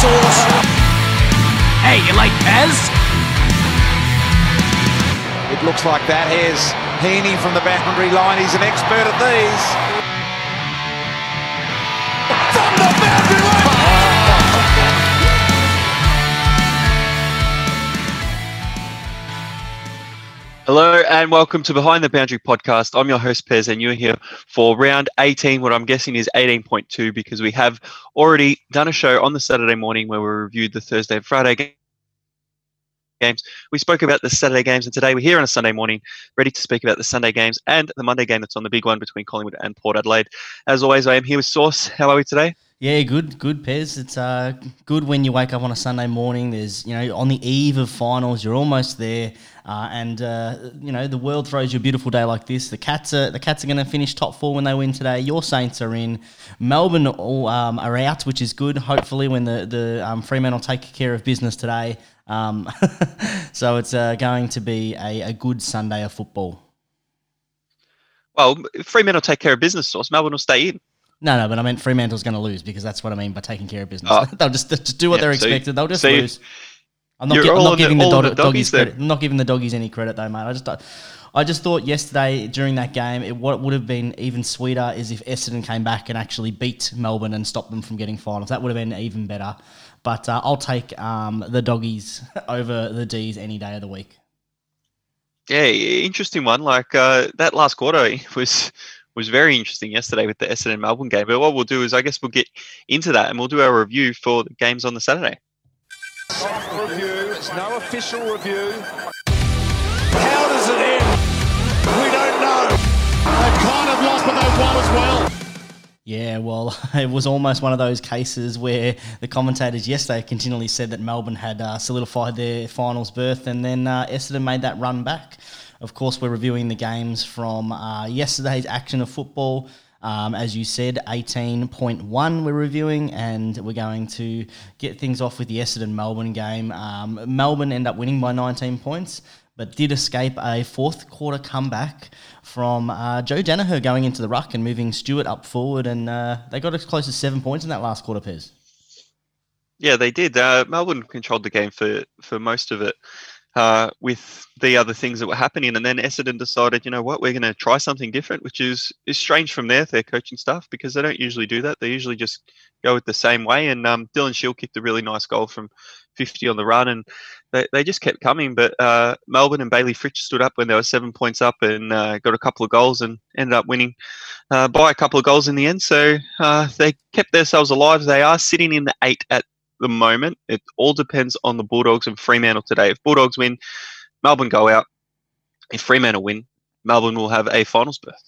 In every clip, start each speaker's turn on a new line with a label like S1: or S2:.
S1: sauce.
S2: Hey, you like Pez?
S1: It looks like that. Here's Heaney from the boundary line. He's an expert at these.
S3: Hello and welcome to Behind the Boundary podcast. I'm your host Pez, and you're here for round 18. What I'm guessing is 18.2 because we have already done a show on the Saturday morning where we reviewed the Thursday and Friday games. We spoke about the Saturday games, and today we're here on a Sunday morning, ready to speak about the Sunday games and the Monday game that's on the big one between Collingwood and Port Adelaide. As always, I am here with Source. How are we today?
S4: Yeah, good, good, Pez. It's uh, good when you wake up on a Sunday morning. There's, you know, on the eve of finals, you're almost there, uh, and uh, you know the world throws you a beautiful day like this. The cats are the cats are going to finish top four when they win today. Your Saints are in. Melbourne all, um, are out, which is good. Hopefully, when the the um, Fremantle take care of business today, um, so it's uh, going to be a, a good Sunday of football.
S3: Well, Fremantle will take care of business, Source. Melbourne will stay in.
S4: No, no, but I meant Fremantle's going to lose because that's what I mean by taking care of business.
S3: Oh.
S4: They'll just, just do what
S3: Yeah,
S4: they're
S3: so
S4: expected. They'll just
S3: so
S4: lose. I'm not, gi- I'm not
S3: in the-
S4: giving the, dog-
S3: the
S4: doggies
S3: doggies
S4: credit. I'm not giving the doggies any credit though, mate. I just, I just thought yesterday during that game, it, what would have been even sweeter is if Essendon came back and actually beat Melbourne and stopped them from getting finals. That would have been even better. But uh, I'll take um, the doggies over the D's any day of the week.
S3: Yeah, interesting one. Like uh, that last quarter was was very interesting yesterday with the Essendon Melbourne game. But what we'll do is, I guess we'll get into that and we'll do our review for the games on the Saturday.
S1: Review. It's no official review. How does it end? We don't know. They've kind of lost, but they won as well.
S4: Yeah, well, it was almost one of those cases where the commentators yesterday continually said that Melbourne had uh, solidified their finals berth, and then uh, Essendon made that run back. Of course, we're reviewing the games from uh, yesterday's action of football. Um, as you said, 18.1 we're reviewing, and we're going to get things off with the Essendon Melbourne game. Um, Melbourne end up winning by 19 points, but did escape a fourth quarter comeback from uh, Joe Daniher going into the ruck and moving Stewart up forward, and uh, they got as close as seven points in that last quarter, Pez.
S3: Yeah, they did. Uh, Melbourne controlled the game for for most of it. Uh, with the other things that were happening, and then Essendon decided, you know what, we're going to try something different, which is is strange from their their coaching staff because they don't usually do that. They usually just go with the same way. And um, Dylan Shiel kicked a really nice goal from 50 on the run, and they, they just kept coming. But uh, Melbourne and Bailey Fritsch stood up when they were seven points up and uh, got a couple of goals and ended up winning uh, by a couple of goals in the end. So uh, they kept themselves alive. They are sitting in the eight at the moment. It all depends on the Bulldogs and Fremantle today. If Bulldogs win, Melbourne go out. If Fremantle win, Melbourne will have a finals berth.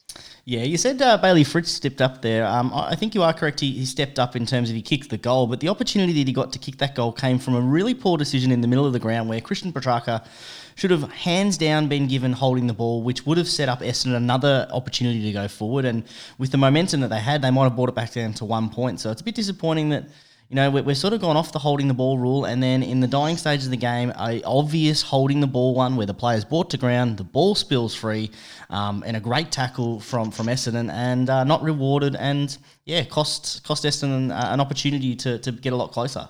S4: Yeah, you said uh, Bailey Fritsch stepped up there. Um, I think you are correct. He, he stepped up in terms of he kicked the goal, but the opportunity that he got to kick that goal came from a really poor decision in the middle of the ground where Christian Petracca should have hands down been given holding the ball, which would have set up Essendon another opportunity to go forward. And with the momentum that they had, they might have brought it back down to one point. So it's a bit disappointing that you know, we're, we're sort of gone off the holding the ball rule, and then in the dying stages of the game, a obvious holding the ball one where the player's brought to ground, the ball spills free, um, and a great tackle from from Essendon, and uh, not rewarded, and yeah, cost cost Essendon uh, an opportunity to, to get a lot closer.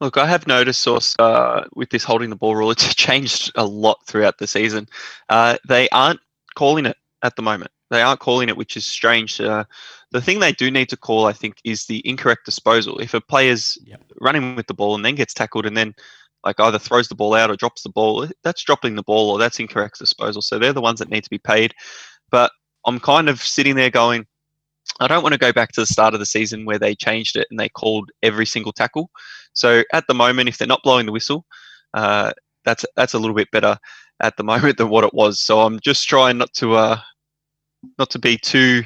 S3: Look, I have noticed, uh, with this holding the ball rule, it's changed a lot throughout the season. Uh, they aren't calling it at the moment. They aren't calling it, which is strange. Uh, the thing they do need to call, I think, is the incorrect disposal. If a player's
S4: Yep.
S3: running with the ball and then gets tackled and then like either throws the ball out or drops the ball, that's dropping the ball or that's incorrect disposal. So they're the ones that need to be paid. But I'm kind of sitting there going, I don't want to go back to the start of the season where they changed it and they called every single tackle. So at the moment, if they're not blowing the whistle, uh, that's that's a little bit better at the moment than what it was. So I'm just trying not to uh, not to be too.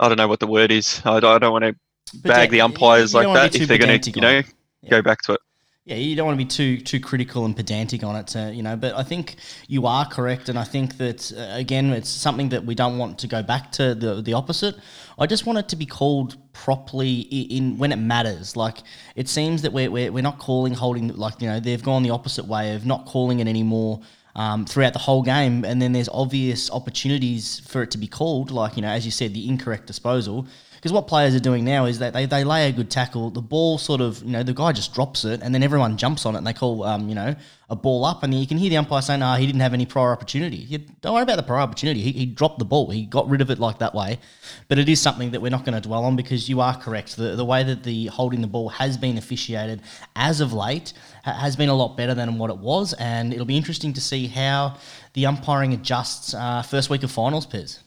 S3: I don't know what the word is. I don't, I don't want to bag the umpires like that if they're going to, you know,
S4: it.
S3: go back to it.
S4: Yeah, you don't want to be too too critical and pedantic on it, to, you know. But I think you are correct, and I think that uh, again, it's something that we don't want to go back to the the opposite. I just want it to be called properly i- in when it matters. Like it seems that we're we're, we're not calling holding like you know they've gone the opposite way of not calling it anymore. Um, throughout the whole game, and then there's obvious opportunities for it to be called, like you know, as you said, the incorrect disposal Because what players are doing now is that they, they lay a good tackle, the ball sort of, you know, the guy just drops it, and then everyone jumps on it, and they call, um, you know, a ball up, and you can hear the umpire saying, "Ah, he didn't have any prior opportunity." You, don't worry about the prior opportunity. He, he dropped the ball. He got rid of it like that way. But it is something that we're not going to dwell on because you are correct. The the way that the holding the ball has been officiated as of late ha- has been a lot better than what it was, and it'll be interesting to see how the umpiring adjusts uh, first week of finals, Pez.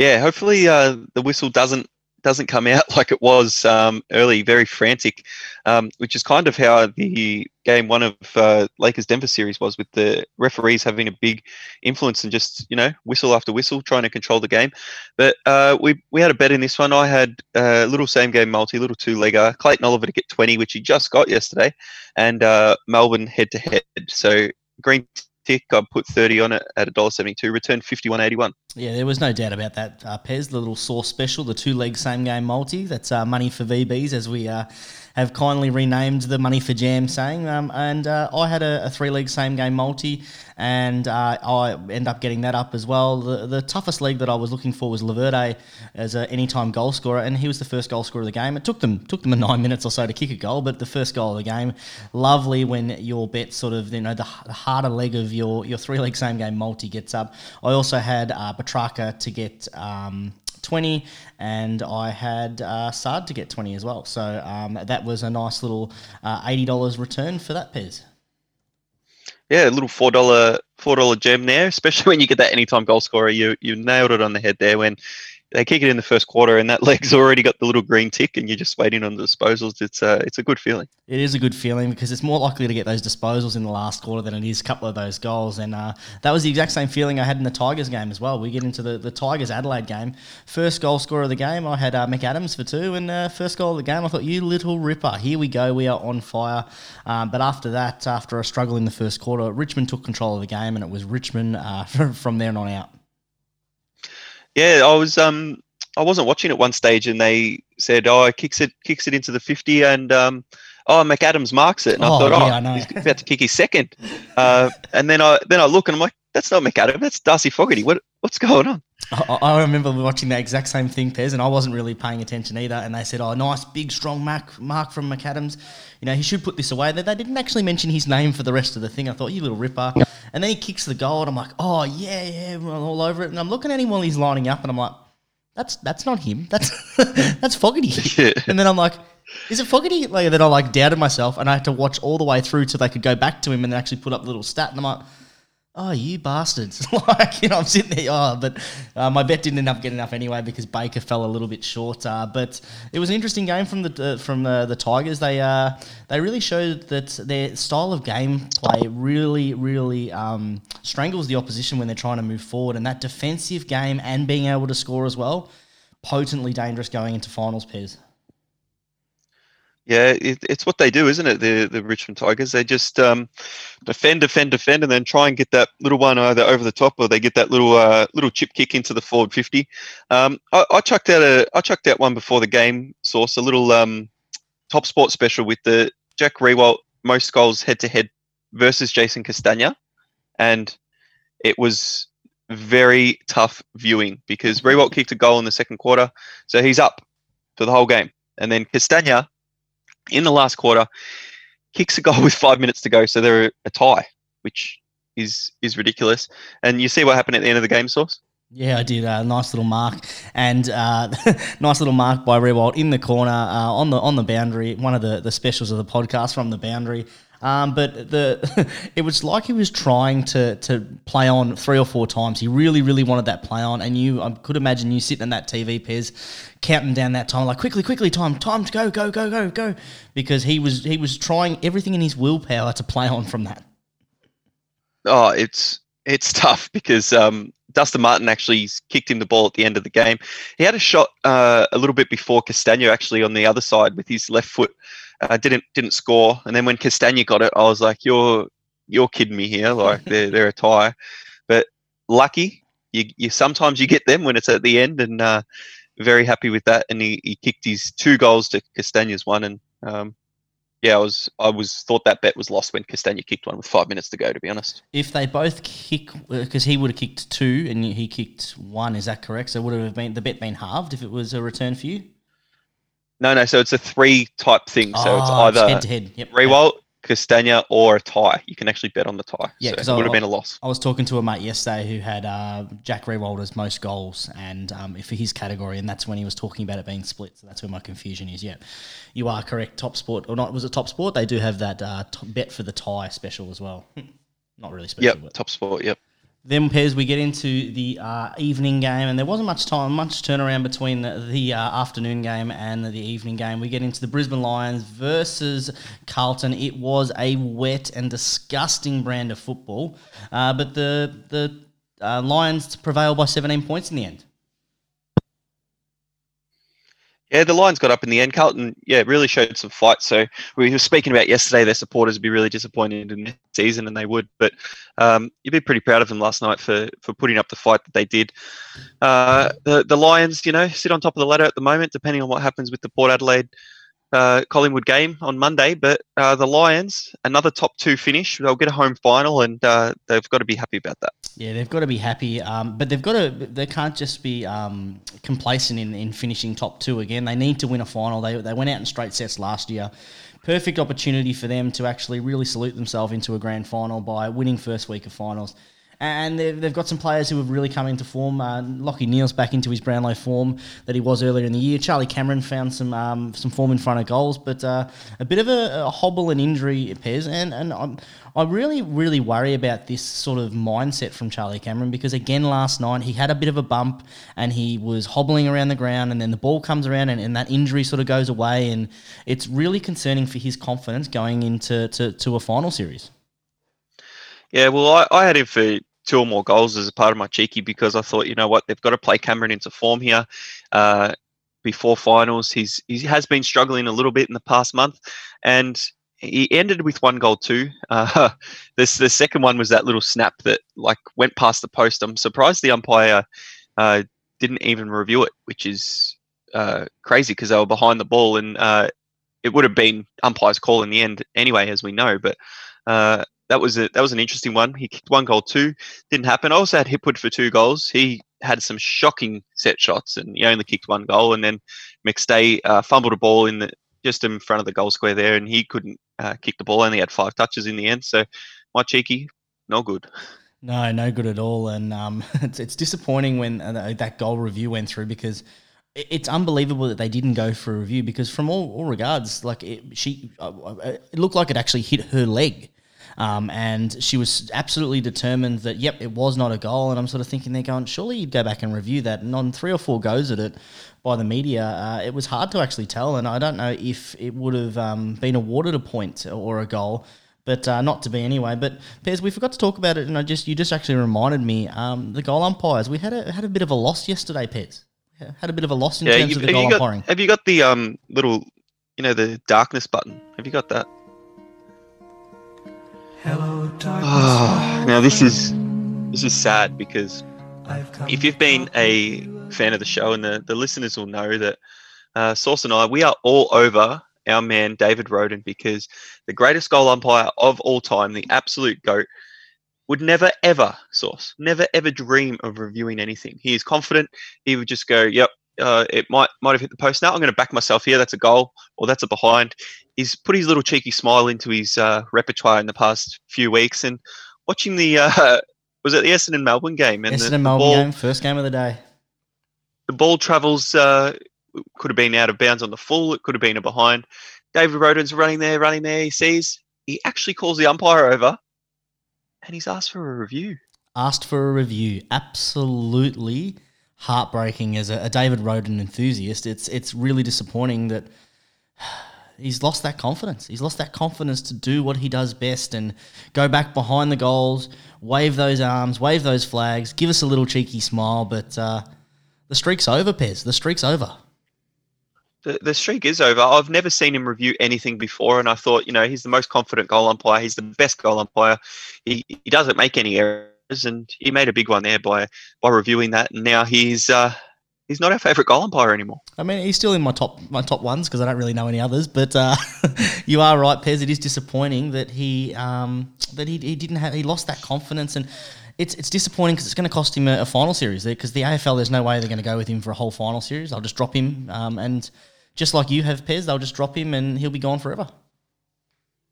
S3: Yeah, hopefully uh, the whistle doesn't doesn't come out like it was um, early, very frantic, um, which is kind of how the game one of uh, Lakers Denver series was, with the referees having a big influence and just you know whistle after whistle trying to control the game. But uh, we we had a bet in this one. I had a little same game multi, little two legger. Clayton Oliver to get twenty, which he just got yesterday, and uh, Melbourne head to head. So green tick. I put 30 on it at $1.72, returned 51.81.
S4: Yeah, there was no doubt about that. Uh, Pez, the little sauce special, the two leg same game multi. That's uh, money for VBs, as we uh, have kindly renamed the money for jam saying. Um, and uh, I had a, a three leg same game multi, and uh, I end up getting that up as well. The, the toughest leg that I was looking for was Laverde as an anytime goal scorer, and he was the first goal scorer of the game. It took them took them nine minutes or so to kick a goal, but the first goal of the game, lovely when your bet sort of you know the, the harder leg of your your three leg same game multi gets up. I also had uh, Petracca to get. Um, 20 and I had uh, Sard to get 20 as well. So um, that was a nice little uh, $80 return for that Pez.
S3: Yeah, a little four dollar four dollar gem there, especially when you get that anytime goal scorer. You you nailed it on the head there when they kick it in the first quarter and that leg's already got the little green tick and you're just waiting on the disposals. It's a it's a good feeling.
S4: It is a good feeling because it's more likely to get those disposals in the last quarter than it is a couple of those goals. And uh, that was the exact same feeling I had in the Tigers game as well. We get into the, the Tigers Adelaide game. First goal scorer of the game, I had uh, McAdams for two. And uh, first goal of the game, I thought, you little ripper, here we go, we are on fire. Um, but after that, after a struggle in the first quarter, Richmond took control of the game and it was Richmond uh, from there on out.
S3: Yeah, I was um I wasn't watching at one stage, and they said, "Oh, kicks it, kicks it into the 50, and um, oh, McAdams marks it." And
S4: Oh,
S3: I thought,
S4: yeah,
S3: "Oh,
S4: I
S3: he's about to kick his second. Uh, and then I then I look, and I'm like, "That's not McAdams. That's Darcy Fogarty. What what's going on?"
S4: I, I remember watching that exact same thing, Pez, and I wasn't really paying attention either. And they said, "Oh, nice, big, strong mark, mark from McAdams. You know, he should put this away." They, they didn't actually mention his name for the rest of the thing. I thought, "You little ripper!" And then he kicks the goal, and I'm like, "Oh yeah, yeah, we're all over it." And I'm looking at him while he's lining up, and I'm like, "That's that's not him. That's that's Fogarty."
S3: Yeah.
S4: And then I'm like, "Is it Fogarty?" Like that I like doubted myself, and I had to watch all the way through till they could go back to him and actually put up the little stat. And I'm like. Oh, you bastards! like you know, I'm sitting there. Oh, but uh, my bet didn't end up getting enough anyway because Baker fell a little bit short. Uh, but it was an interesting game from the uh, from uh, the Tigers. They uh, they really showed that their style of game play really really um, strangles the opposition when they're trying to move forward, and that defensive game and being able to score as well, potently dangerous going into finals pairs.
S3: Yeah, it, it's what they do, isn't it? The the Richmond Tigers. They just um, defend, defend, defend, and then try and get that little one either over the top or they get that little uh, little chip kick into the forward fifty. Um, I, I chucked out a I chucked out one before the game. Source a little um, top sport special with the Jack Riewoldt most goals head to head versus Jason Castagna, and it was very tough viewing because Riewoldt kicked a goal in the second quarter, so he's up for the whole game, and then Castagna in the last quarter kicks a goal with five minutes to go, so they're a tie, which is is ridiculous. And you see what happened at the end of the game, source.
S4: Yeah, I did. A uh, nice little mark, and uh, nice little mark by Riewoldt in the corner uh, on the on the boundary. One of the, the specials of the podcast from the boundary. Um, but the it was like he was trying to to play on three or four times. He really, really wanted that play on, and you I could imagine you sitting in that TV, Pez, counting down that time, like quickly, quickly, time, time to go, go, go, go, go, because he was he was trying everything in his willpower to play on from that.
S3: Oh, it's it's tough because um, Dustin Martin actually kicked him the ball at the end of the game. He had a shot uh, a little bit before Castagna actually on the other side with his left foot. Uh, didn't didn't score, and then when Castagna got it, I was like, "You're you're kidding me here! Like they're they're a tie." But lucky, you, you sometimes you get them when it's at the end, and uh, very happy with that. And he, he kicked his two goals to Castagna's one, and um, yeah, I was I was thought that bet was lost when Castagna kicked one with five minutes to go. To be honest,
S4: If they both kick, because he would have kicked two and he kicked one, is that correct? So would it have been the bet been halved if it was a return for you?
S3: No, no. So it's a three type thing. So it's
S4: Oh,
S3: either
S4: head to head. Yep.
S3: Riewoldt, Castagna, or a tie. You can actually bet on the tie.
S4: Yeah,
S3: so
S4: 'cause
S3: it would have been a loss.
S4: I was talking to a mate yesterday who had uh, Jack Riewoldt's most goals and um, for his category, and that's when he was talking about it being split. So that's where my confusion is. Yeah, you are correct. Top Sport or not? Was it Top Sport? They do have that uh, t- bet for the tie special as well. not really special.
S3: Yep,
S4: but.
S3: top sport. Yep.
S4: Then Pez, we get into the uh, evening game, and there wasn't much time, much turnaround between the, the uh, afternoon game and the evening game. We get into the Brisbane Lions versus Carlton. It was a wet and disgusting brand of football, uh, but the the uh, Lions prevailed by 17 points in the end.
S3: Yeah, the Lions got up in the end. Carlton, yeah, really showed some fight. So we were speaking about yesterday, their supporters would be really disappointed in this season, and they would. But um, you'd be pretty proud of them last night for for putting up the fight that they did. Uh, the the Lions, you know, sit on top of the ladder at the moment, depending on what happens with the Port Adelaide. Uh, Collingwood game on Monday, but uh, the Lions, another top two finish. They'll get a home final, and uh, they've got to be happy about that.
S4: Yeah, they've got to be happy, um, but they've got to. They can't just be um, complacent in, in finishing top two again. They need to win a final. They, they went out in straight sets last year. Perfect opportunity for them to actually really salute themselves into a grand final by winning first week of finals. And they've, they've got some players who have really come into form. Uh, Lachie Neale's back into his Brownlow form that he was earlier in the year. Charlie Cameron found some um, some form in front of goals, but uh, a bit of a, a hobble and injury, Pez. And, and I'm, I really, really worry about this sort of mindset from Charlie Cameron because, again, last night he had a bit of a bump and he was hobbling around the ground, and then the ball comes around and, and that injury sort of goes away. And it's really concerning for his confidence going into to, to a final series.
S3: Yeah, well, I, I had him for two or more goals as a part of my cheeky because I thought, you know what, they've got to play Cameron into form here uh, before finals. He's he has been struggling a little bit in the past month, and he ended with one goal too. Uh, this the second one was that little snap that like went past the post. I'm surprised the umpire uh, didn't even review it, which is uh, crazy because they were behind the ball and uh, it would have been umpire's call in the end anyway, as we know. But uh, that was a, that was an interesting one. He kicked one goal, two didn't happen. I also had Hipwood for two goals. He had some shocking set shots, and he only kicked one goal. And then McStay uh, fumbled a ball in the just in front of the goal square there, and he couldn't uh, kick the ball. Only had five touches in the end. So my cheeky, no good.
S4: No, no good at all, and um, it's it's disappointing when uh, that goal review went through because it's unbelievable that they didn't go for a review because from all, all regards, like it, she, uh, uh, it looked like it actually hit her leg. Um, and she was absolutely determined that, yep, it was not a goal. And I'm sort of thinking they're going, surely you'd go back and review that. And on three or four goes at it by the media, uh, it was hard to actually tell. And I don't know if it would have um, been awarded a point or a goal but uh, not to be anyway. But Pez, we forgot to talk about it, and I just you just actually reminded me. Um, the goal umpires, we had a had a bit of a loss yesterday, Pez. Had a bit of a loss in
S3: yeah,
S4: terms of the goal
S3: got,
S4: umpiring.
S3: have you got the um little, you know, the darkness button? Have you got that? Oh, now this is this is sad because if you've been a fan of the show and the, the listeners will know that uh, Sauce and I, we are all over our man David Roden because the greatest goal umpire of all time, the absolute GOAT, would never ever, source, never ever dream of reviewing anything. He is confident. He would just go, yep, uh, it might might have hit the post. Now I'm going to back myself here. That's a goal or that's a behind. He's put his little cheeky smile into his uh, repertoire in the past few weeks and watching the uh, was it the Essendon Melbourne game and
S4: Essendon
S3: the
S4: Melbourne
S3: ball
S4: game, first game of the day.
S3: the ball travels uh, could have been out of bounds on the full. It could have been a behind. David Roden's running there, running there. He sees he actually calls the umpire over, and he's asked for a review.
S4: Asked for a review. Absolutely heartbreaking as a, a David Roden enthusiast. It's it's really disappointing that he's lost that confidence. He's lost that confidence to do what he does best and go back behind the goals, wave those arms, wave those flags, give us a little cheeky smile. But uh, the streak's over, Pez. The streak's over.
S3: The, the streak is over. I've never seen him review anything before, and I thought, you know, he's the most confident goal umpire. He's the best goal umpire. He, he doesn't make any errors, and he made a big one there by by reviewing that. And now he's uh, he's not our favourite goal umpire anymore.
S4: I mean, he's still in my top my top ones because I don't really know any others. But uh, you are right, Pez. It is disappointing that he um, that he, he didn't have he lost that confidence and. It's, it's disappointing because it's going to cost him a, a final series because the AFL there's no way they're going to go with him for a whole final series. They'll just drop him um, and just like you have Pez, they'll just drop him and he'll be gone forever.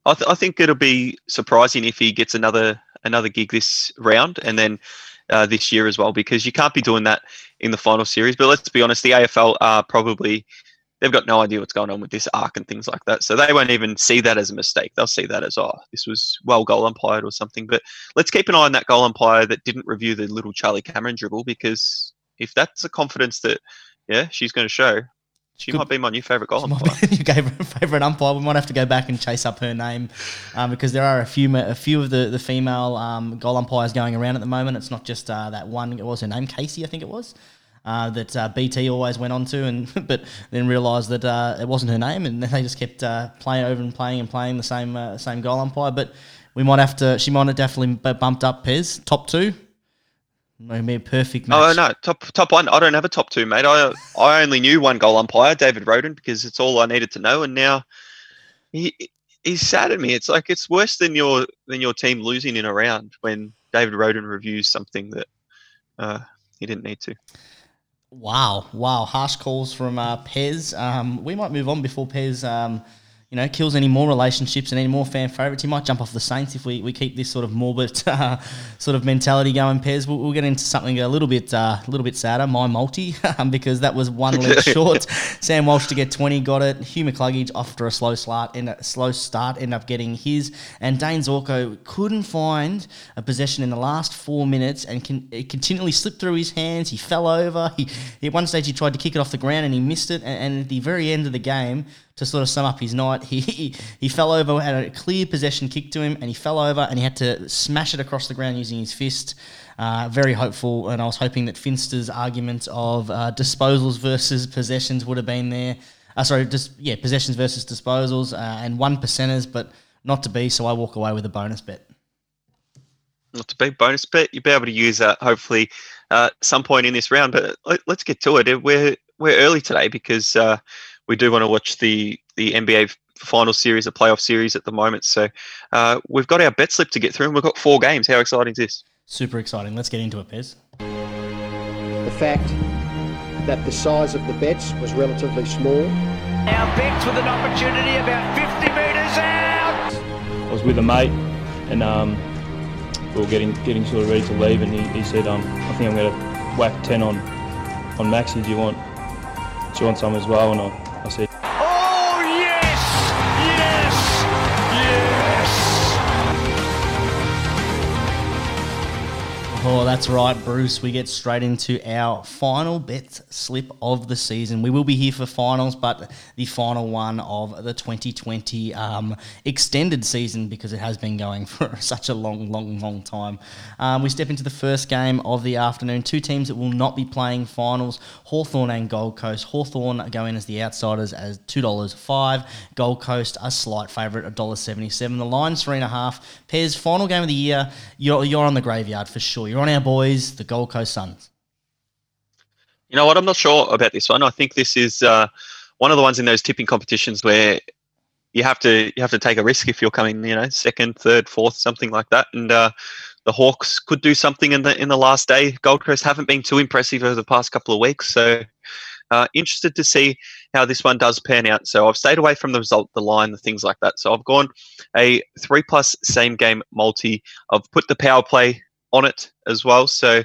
S3: I, th- I think it'll be surprising if he gets another another gig this round and then uh, this year as well because you can't be doing that in the final series. But let's be honest, the AFL are probably they've got no idea what's going on with this arc and things like that. So they won't even see that as a mistake. They'll see that as, oh, this was well goal umpired or something. But let's keep an eye on that goal umpire that didn't review the little Charlie Cameron dribble because if that's a confidence that, yeah, she's going to show, she Good. might be my new favourite goal umpire.
S4: your favourite umpire. We might have to go back and chase up her name um, because there are a few a few of the the female um, goal umpires going around at the moment. It's not just uh, that one. It was her name? Casey, I think it was uh, that uh, BT always went on to, and but then realised that uh, it wasn't her name, and then they just kept uh, playing over and playing and playing the same uh, same goal umpire. But we might have to. She might have definitely bumped up Pez top two. Maybe a perfect match.
S3: Oh no, top top one. I don't have a top two, mate. I I only knew one goal umpire, David Roden, because it's all I needed to know, and now he he's sad at me. It's like it's worse than your than your team losing in a round when David Roden reviews something that uh, he didn't need to.
S4: Wow, wow, harsh calls from uh, Pez. Um, we might move on before Pez um, you know, kills any more relationships and any more fan favourites. He might jump off the Saints if we, we keep this sort of morbid uh, sort of mentality going. Pez, we'll, we'll, get into something a little bit uh, a little bit sadder. My multi um, because that was one leg short. Sam Walsh to get twenty got it. Hugh McCluggage after a slow start and a slow start ended up getting his. And Dane Zorko couldn't find a possession in the last four minutes and can, it continually slipped through his hands. He fell over. He, at one stage he tried to kick it off the ground and he missed it. and, and at the very end of the game to sort of sum up his night, he, he, he fell over, had a clear possession kick to him, and he fell over and he had to smash it across the ground using his fist. Uh, very hopeful, and I was hoping that Finster's argument of uh, disposals versus possessions would have been there. Uh, sorry, just yeah, possessions versus disposals, uh, and one percenters, but not to be. So I walk away with a bonus bet.
S3: Not to be bonus bet. You'll be able to use that hopefully uh, some point in this round. But let, us get to it. We're we're early today because uh, we do want to watch the the NBA final series, a playoff series at the moment. So uh, we've got our bet slip to get through, and we've got four games. How exciting is this?
S4: Super exciting. Let's get into it, Pez.
S5: The fact that the size of the bets was relatively small.
S6: Our bets with an opportunity about 50 metres out.
S7: I was with a mate, and um, we were getting getting sort of ready to leave, and he, he said, um, "I think I'm going to whack 10 on on Maxi. Do you want do you want some as well?" And I
S6: Oh,
S4: that's right, Bruce. We get straight into our final bet slip of the season. We will be here for finals, but the final one of the 2020 um, extended season because it has been going for such a long, long, long time. Um, we step into the first game of the afternoon. Two teams that will not be playing finals Hawthorn and Gold Coast. Hawthorn go in as the outsiders as $2.05. Gold Coast, a slight favourite, $1.77. The line's 3.5. Pez, final game of the year. You're, you're on the graveyard for sure. You're on our boys, the Gold Coast Suns.
S3: You know what? I'm not sure about this one. I think this is uh, one of the ones in those tipping competitions where you have to you have to take a risk if you're coming, you know, second, third, fourth, something like that. And uh, the Hawks could do something in the in the last day. Gold Coast haven't been too impressive over the past couple of weeks, so uh, interested to see how this one does pan out. So I've stayed away from the result, the line, the things like that. So I've gone a three plus same game multi. I've put the power play on it as well. So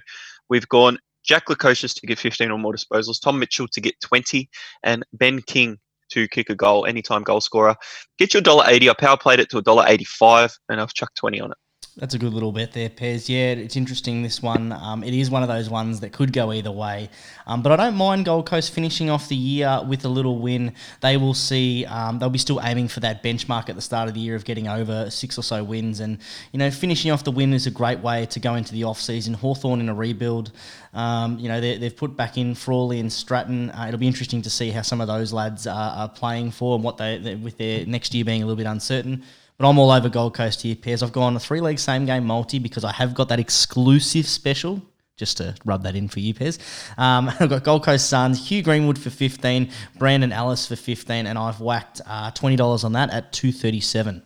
S3: we've gone Jack Lukosius to get 15 or more disposals, Tom Mitchell to get 20, and Ben King to kick a goal, anytime goal scorer. Get your $1.80. I power played it to $1.85, and I've chucked 20 on it.
S4: That's a good little bet there, Pez. Yeah, it's interesting, this one. Um, it is one of those ones that could go either way. Um, but I don't mind Gold Coast finishing off the year with a little win. They will see, um, they'll be still aiming for that benchmark at the start of the year of getting over six or so wins. And, you know, finishing off the win is a great way to go into the off season. Hawthorn in a rebuild. Um, you know, they've put back in Frawley and Stratton. Uh, it'll be interesting to see how some of those lads are, are playing for and what they, with their next year being a little bit uncertain. But I'm all over Gold Coast here, Pez. I've gone a three leg same game multi because I have got that exclusive special just to rub that in for you, Pez. Um, I've got Gold Coast Suns, Hugh Greenwood for 15, Brandon Ellis for 15, and I've whacked uh, $20 on that at 237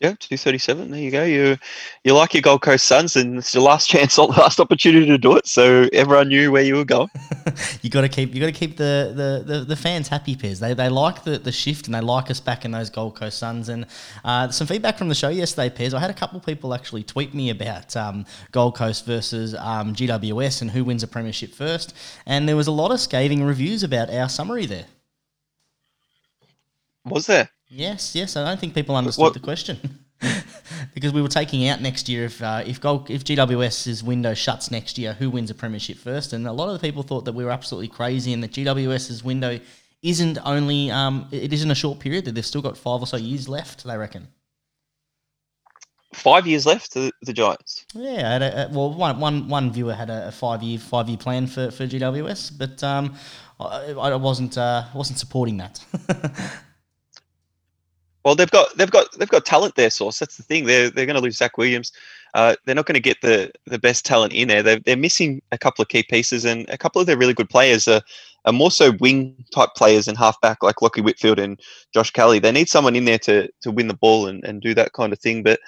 S3: Yeah, two thirty seven. There you go. You you like your Gold Coast Suns, and it's your last chance, last opportunity to do it. So everyone knew where you were going.
S4: you got to keep you got to keep the, the, the, the, fans happy, Pez. They, they like the, the shift and they like us back in those Gold Coast Suns. And uh, some feedback from the show yesterday, Pez. I had a couple of people actually tweet me about um, Gold Coast versus um, GWS and who wins a premiership first. And there was a lot of scathing reviews about our summary there.
S3: Was there?
S4: Yes, yes. I don't think people understood what? the question because we were taking out next year if uh, if Gold, if GWS's window shuts next year, who wins a premiership first? And a lot of the people thought that we were absolutely crazy and that GWS's window isn't only um, it isn't a short period that they've still got five or so years left. They reckon.
S3: Five years left to the Giants.
S4: Yeah, a, a, well, one, one, one viewer had a, a five year five year plan for, for GWS, but um, I, I wasn't uh, wasn't supporting that.
S3: Well, they've got they've got they've got talent there, source. That's the thing. They're they're going to lose Zac Williams. Uh, they're not going to get the the best talent in there. They're they're missing a couple of key pieces, and a couple of their really good players are, are more so wing type players and halfback like Lachie Whitfield and Josh Kelly. They need someone in there to to win the ball and, and do that kind of thing. But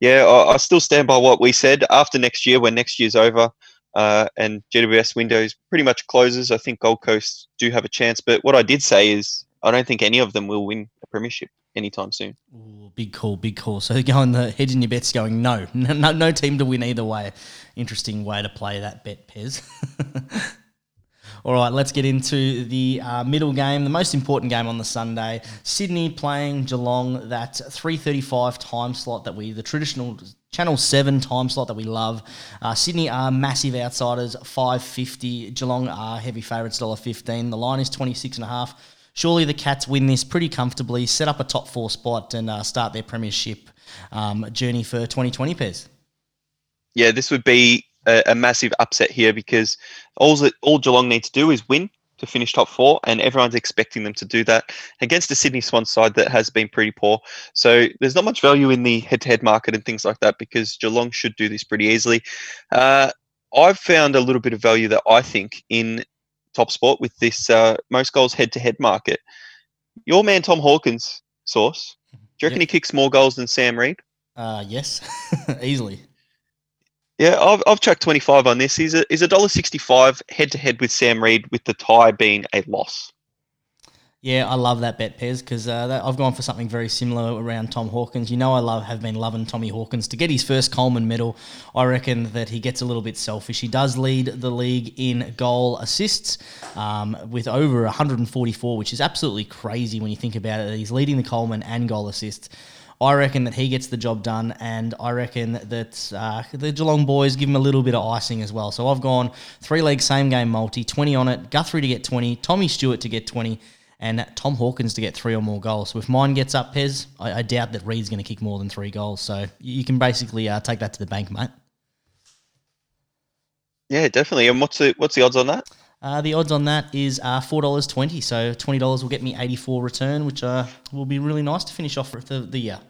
S3: yeah, I, I still stand by what we said. After next year, when next year's over, uh, and GWS windows pretty much closes, I think Gold Coast do have a chance. But what I did say is I don't think any of them will win premiership anytime soon.
S4: Ooh, big call, big call. So going the hedging your bets, going no, no, no team to win either way. Interesting way to play that bet, Pez. All right, let's get into the uh, middle game, the most important game on the Sunday. Sydney playing Geelong, that 3:35 time slot that we, the traditional Channel 7 time slot that we love. Uh, Sydney are massive outsiders, 550. Geelong are heavy favourites, $1.15. The line is 26 and a half surely the Cats win this pretty comfortably, set up a top four spot, and uh, start their premiership um, journey for 2020 pairs.
S3: Yeah, this would be a, a, massive upset here because all that all Geelong need to do is win to finish top four, and everyone's expecting them to do that against the Sydney Swan side that has been pretty poor. So there's not much value in the head-to-head market and things like that because Geelong should do this pretty easily. Uh, I've found a little bit of value that I think in top sport with this uh, most goals head to head market. Your man Tom Hawkins, source. Do you reckon yep. he kicks more goals than Sam Reid?
S4: Uh, yes, easily.
S3: Yeah, I've, I've tracked 25 on this. He's a he's a dollar 65 head to head with Sam Reid, with the tie being a loss.
S4: Yeah, I love that bet, Pez, because uh, I've gone for something very similar around Tom Hawkins. You know, I love have been loving Tommy Hawkins to get his first Coleman medal. I reckon that he gets a little bit selfish. He does lead the league in goal assists um, with over 144, which is absolutely crazy when you think about it. He's leading the Coleman and goal assists. I reckon that he gets the job done, and I reckon that uh, the Geelong boys give him a little bit of icing as well. So I've gone three leg same game multi, 20 on it, Guthrie to get 20, Tommy Stewart to get 20 and Tom Hawkins to get three or more goals. So if mine gets up, Pez, I, I doubt that Reid's going to kick more than three goals. So you can basically uh, take that to the bank, mate.
S3: Yeah, definitely. And what's the what's the odds on that?
S4: Uh, the odds on that is uh, four dollars twenty. So twenty dollars will get me eighty four return, which uh, will be really nice to finish off the, the year.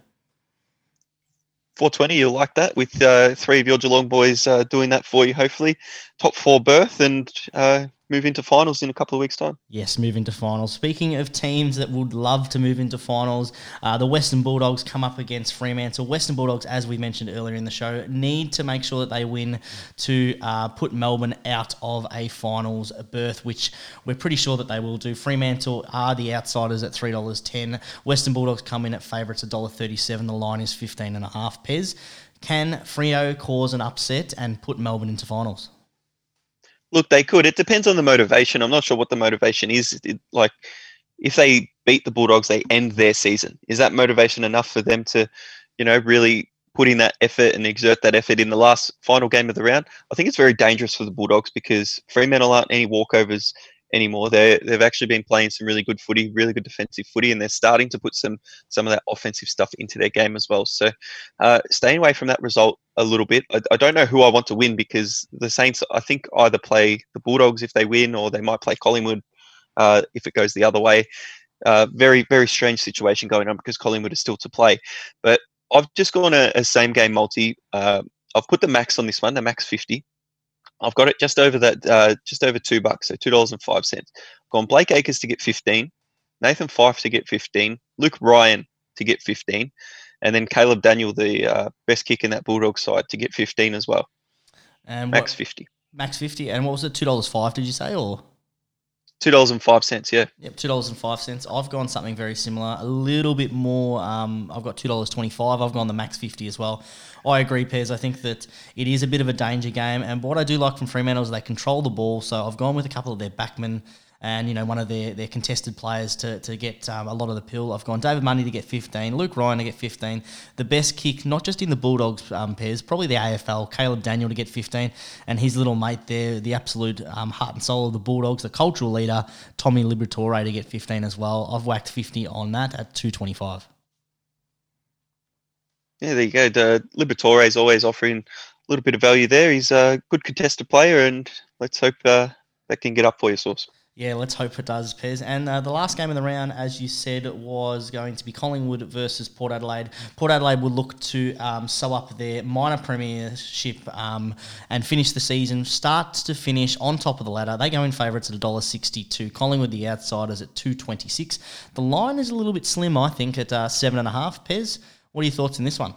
S3: 420, you'll like that with uh, three of your Geelong boys uh, doing that for you, hopefully. Top four berth and uh, move into finals in a couple of weeks' time.
S4: Yes, move into finals. Speaking of teams that would love to move into finals, uh, the Western Bulldogs come up against Fremantle. Western Bulldogs, as we mentioned earlier in the show, need to make sure that they win to uh, put Melbourne out of a finals berth, which we're pretty sure that they will do. Fremantle are the outsiders at $3.10. Western Bulldogs come in at favourites $1.37. The line is 15 and a half pez. Can Freo cause an upset and put Melbourne into finals?
S3: Look, they could. It depends on the motivation. I'm not sure what the motivation is. It, like, if they beat the Bulldogs, they end their season. Is that motivation enough for them to, you know, really put in that effort and exert that effort in the last final game of the round? I think it's very dangerous for the Bulldogs because Fremantle aren't any walkovers anymore. They they've actually been playing some really good footy, really good defensive footy, and they're starting to put some some of that offensive stuff into their game as well. So, uh, staying away from that result a little bit. I, I, don't know who I want to win because the Saints, I think, either play the Bulldogs if they win, or they might play Collingwood uh, if it goes the other way. Uh, very very strange situation going on because Collingwood is still to play, but I've just gone a, a same game multi. Uh, I've put the max on this one, the max fifty. I've got it just over that, uh, just over two bucks, so two dollars and five cents. Gone Blake Acres to get fifteen, Nathan Fyfe to get fifteen, Luke Ryan to get fifteen, and then Caleb Daniel, the uh, best kick in that Bulldog side, to get fifteen as well.
S4: And
S3: Max
S4: what,
S3: fifty.
S4: max fifty. And what was it? Two dollars five? Did you say or?
S3: Two dollars and five cents. Yeah.
S4: Yep, two dollars and five cents. I've gone something very similar, a little bit more. Um, I've got two dollars twenty five. I've gone the max fifty as well. I agree, Pez. I think that it is a bit of a danger game, and what I do like from Fremantle is they control the ball. So I've gone with a couple of their backmen and you know one of their, their contested players to, to get um, a lot of the pill. I've gone David Mundy to get 15, Luke Ryan to get 15. The best kick, not just in the Bulldogs um, pairs, probably the AFL, Caleb Daniel to get 15, and his little mate there, the absolute um, heart and soul of the Bulldogs, the cultural leader, Tommy Liberatore to get 15 as well. I've whacked 50 on that at 225.
S3: Yeah, there you go. The Liberatore is always offering a little bit of value there. He's a good contested player, and let's hope uh, that can get up for your source.
S4: Yeah, let's hope it does, Pez. And uh, the last game of the round, as you said, was going to be Collingwood versus Port Adelaide. Port Adelaide would look to um, sew up their minor premiership um, and finish the season, start to finish on top of the ladder. They go in favourites at $1.62. Collingwood, the outsiders, at two twenty six. The line is a little bit slim, I think, at uh, seven and a half. Pez, what are your thoughts on this one?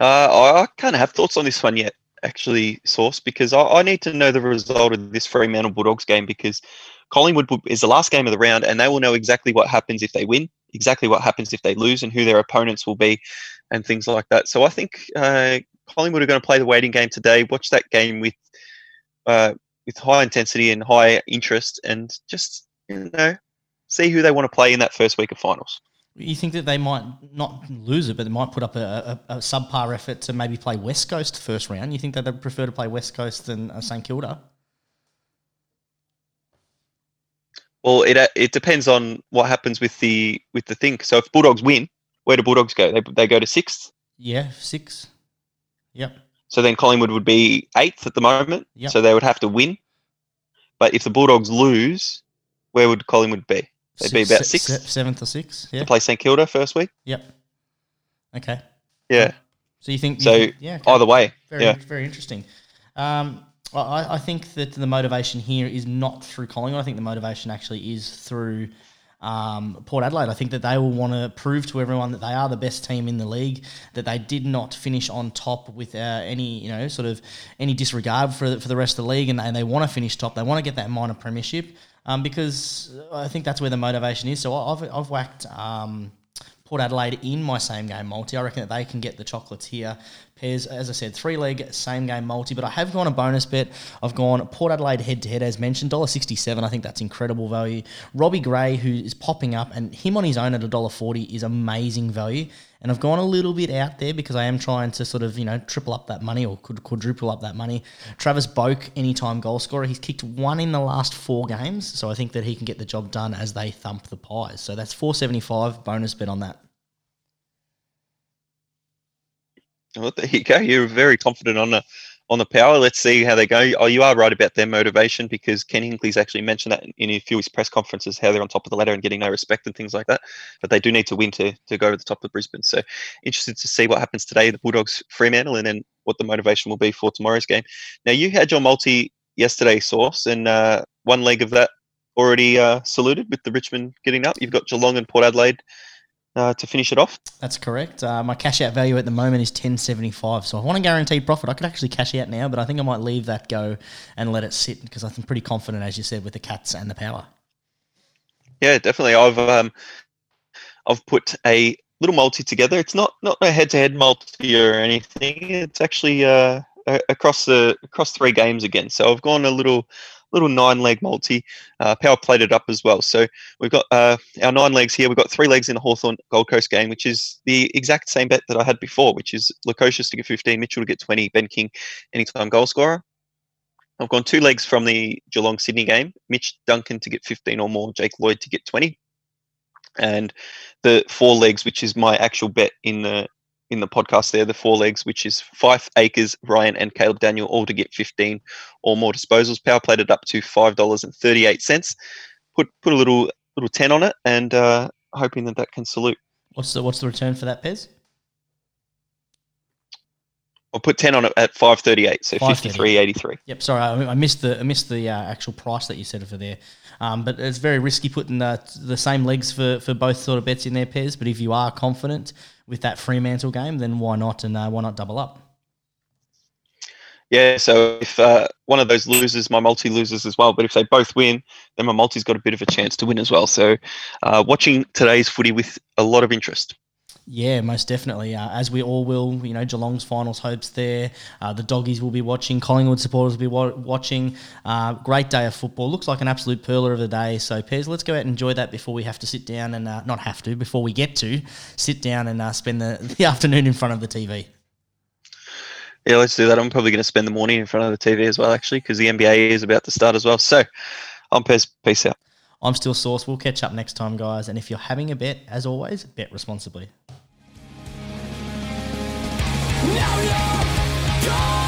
S3: Uh, I of have thoughts on this one yet, actually, Source, because I, I, need to know the result of this Fremantle Bulldogs game because Collingwood is the last game of the round and they will know exactly what happens if they win, exactly what happens if they lose, and who their opponents will be, and things like that. So I think uh, Collingwood are going to play the waiting game today, watch that game with uh, with high intensity and high interest, and just you know see who they want to play in that first week of finals.
S4: You think that they might not lose it, but they might put up a, a, a, subpar effort to maybe play West Coast first round? You think that they'd prefer to play West Coast than uh, St Kilda?
S3: Well, it uh, it depends on what happens with the with the thing. So if Bulldogs win, where do Bulldogs go? They they go to sixth.
S4: Yeah, six. Yep.
S3: So then Collingwood would be eighth at the moment.
S4: Yep.
S3: So they would have to win. But if the Bulldogs lose, where would Collingwood be? They'd be about sixth,
S4: se- seventh or sixth. Yeah.
S3: To play St Kilda first week.
S4: Yep. Okay.
S3: Yeah.
S4: So you think?
S3: So
S4: think, yeah. Okay.
S3: Either way.
S4: Very,
S3: yeah.
S4: Very interesting. Um, I, I think that the motivation here is not through Collingwood. I think the motivation actually is through um, Port Adelaide. I think that they will want to prove to everyone that they are the best team in the league, that they did not finish on top with uh, any, you know, sort of any disregard for, for the rest of the league, and, they want to finish top. They want to get that minor premiership um, because I think that's where the motivation is. So I've, I've whacked um, Port Adelaide in my same game multi. I reckon that they can get the chocolates here. Pairs, as I said, three leg same game multi, but I have gone a bonus bet. I've gone Port Adelaide head to head as mentioned, $1.67. I think that's incredible value. Robbie Gray, who is popping up, and him on his own at $1.40 is amazing value. And I've gone a little bit out there because I am trying to sort of, you know, triple up that money or could quadruple up that money. Travis Boak, anytime goal scorer, he's kicked one in the last four games. So I think that he can get the job done as they thump the pies. So that's 475 bonus bet on that.
S3: Well, there you go. You're very confident on the on the power. Let's see how they go. Oh, you are right about their motivation because Ken Hinkley's actually mentioned that in a few of his press conferences, how they're on top of the ladder and getting no respect and things like that. But they do need to win to to go to the top of Brisbane. So interested to see what happens today, the Bulldogs Fremantle, and then what the motivation will be for tomorrow's game. Now you had your multi yesterday, Source, and uh, one leg of that already uh, saluted with the Richmond getting up. You've got Geelong and Port Adelaide uh, to finish it off.
S4: That's correct. Uh, my cash out value at the moment is ten seventy five. So I want to guarantee profit. I could actually cash out now, but I think I might leave that go and let it sit because I'm pretty confident, as you said, with the cats and the power.
S3: Yeah, definitely. I've um, I've put a little multi together. It's not not a head to head multi or anything. It's actually uh, across the across three games again. So I've gone a little little nine leg multi, uh, power played up as well. So we've got uh, our nine legs here. We've got three legs in the Hawthorn Gold Coast game, which is the exact same bet that I had before, which is Lukosius to get 15, Mitchell to get 20, Ben King anytime goal scorer. I've gone two legs from the Geelong Sydney game, Mitch Duncan to get 15 or more, Jake Lloyd to get 20. And the four legs, which is my actual bet in the in the podcast there, the four legs, which is Fyfe, Acres, Ryan, and Caleb Daniel, all to get 15 or more disposals. Power played up to $5.38. Put put a little little 10 on it and uh, hoping that that can salute.
S4: What's the, what's the return for that, Pez?
S3: I'll put 10 on it at 538, so 53.83.
S4: Yep, sorry, I, I missed the I missed the uh, actual price that you said for there. Um, but it's very risky putting the, the same legs for, for both sort of bets in their pairs. But if you are confident with that Fremantle game, then why not and uh, why not double up?
S3: Yeah, so if uh, one of those loses, my multi loses as well. But if they both win, then my multi's got a bit of a chance to win as well. So uh, watching today's footy with a lot of interest.
S4: Yeah, most definitely. Uh, as we all will, you know, Geelong's finals hopes there. Uh, the doggies will be watching. Collingwood supporters will be wa- watching. Uh, great day of football. Looks like an absolute perler of the day. So, Pez, let's go out and enjoy that before we have to sit down and uh, not have to before we get to sit down and uh, spend the, the afternoon in front of the TV.
S3: Yeah, let's do that. I'm probably going to spend the morning in front of the TV as well, actually, because the NBA is about to start as well. So, I'm Pez. Peace out.
S4: I'm still Sauce. We'll catch up next time, guys. And if you're having a bet, as always, bet responsibly. Now you're gone.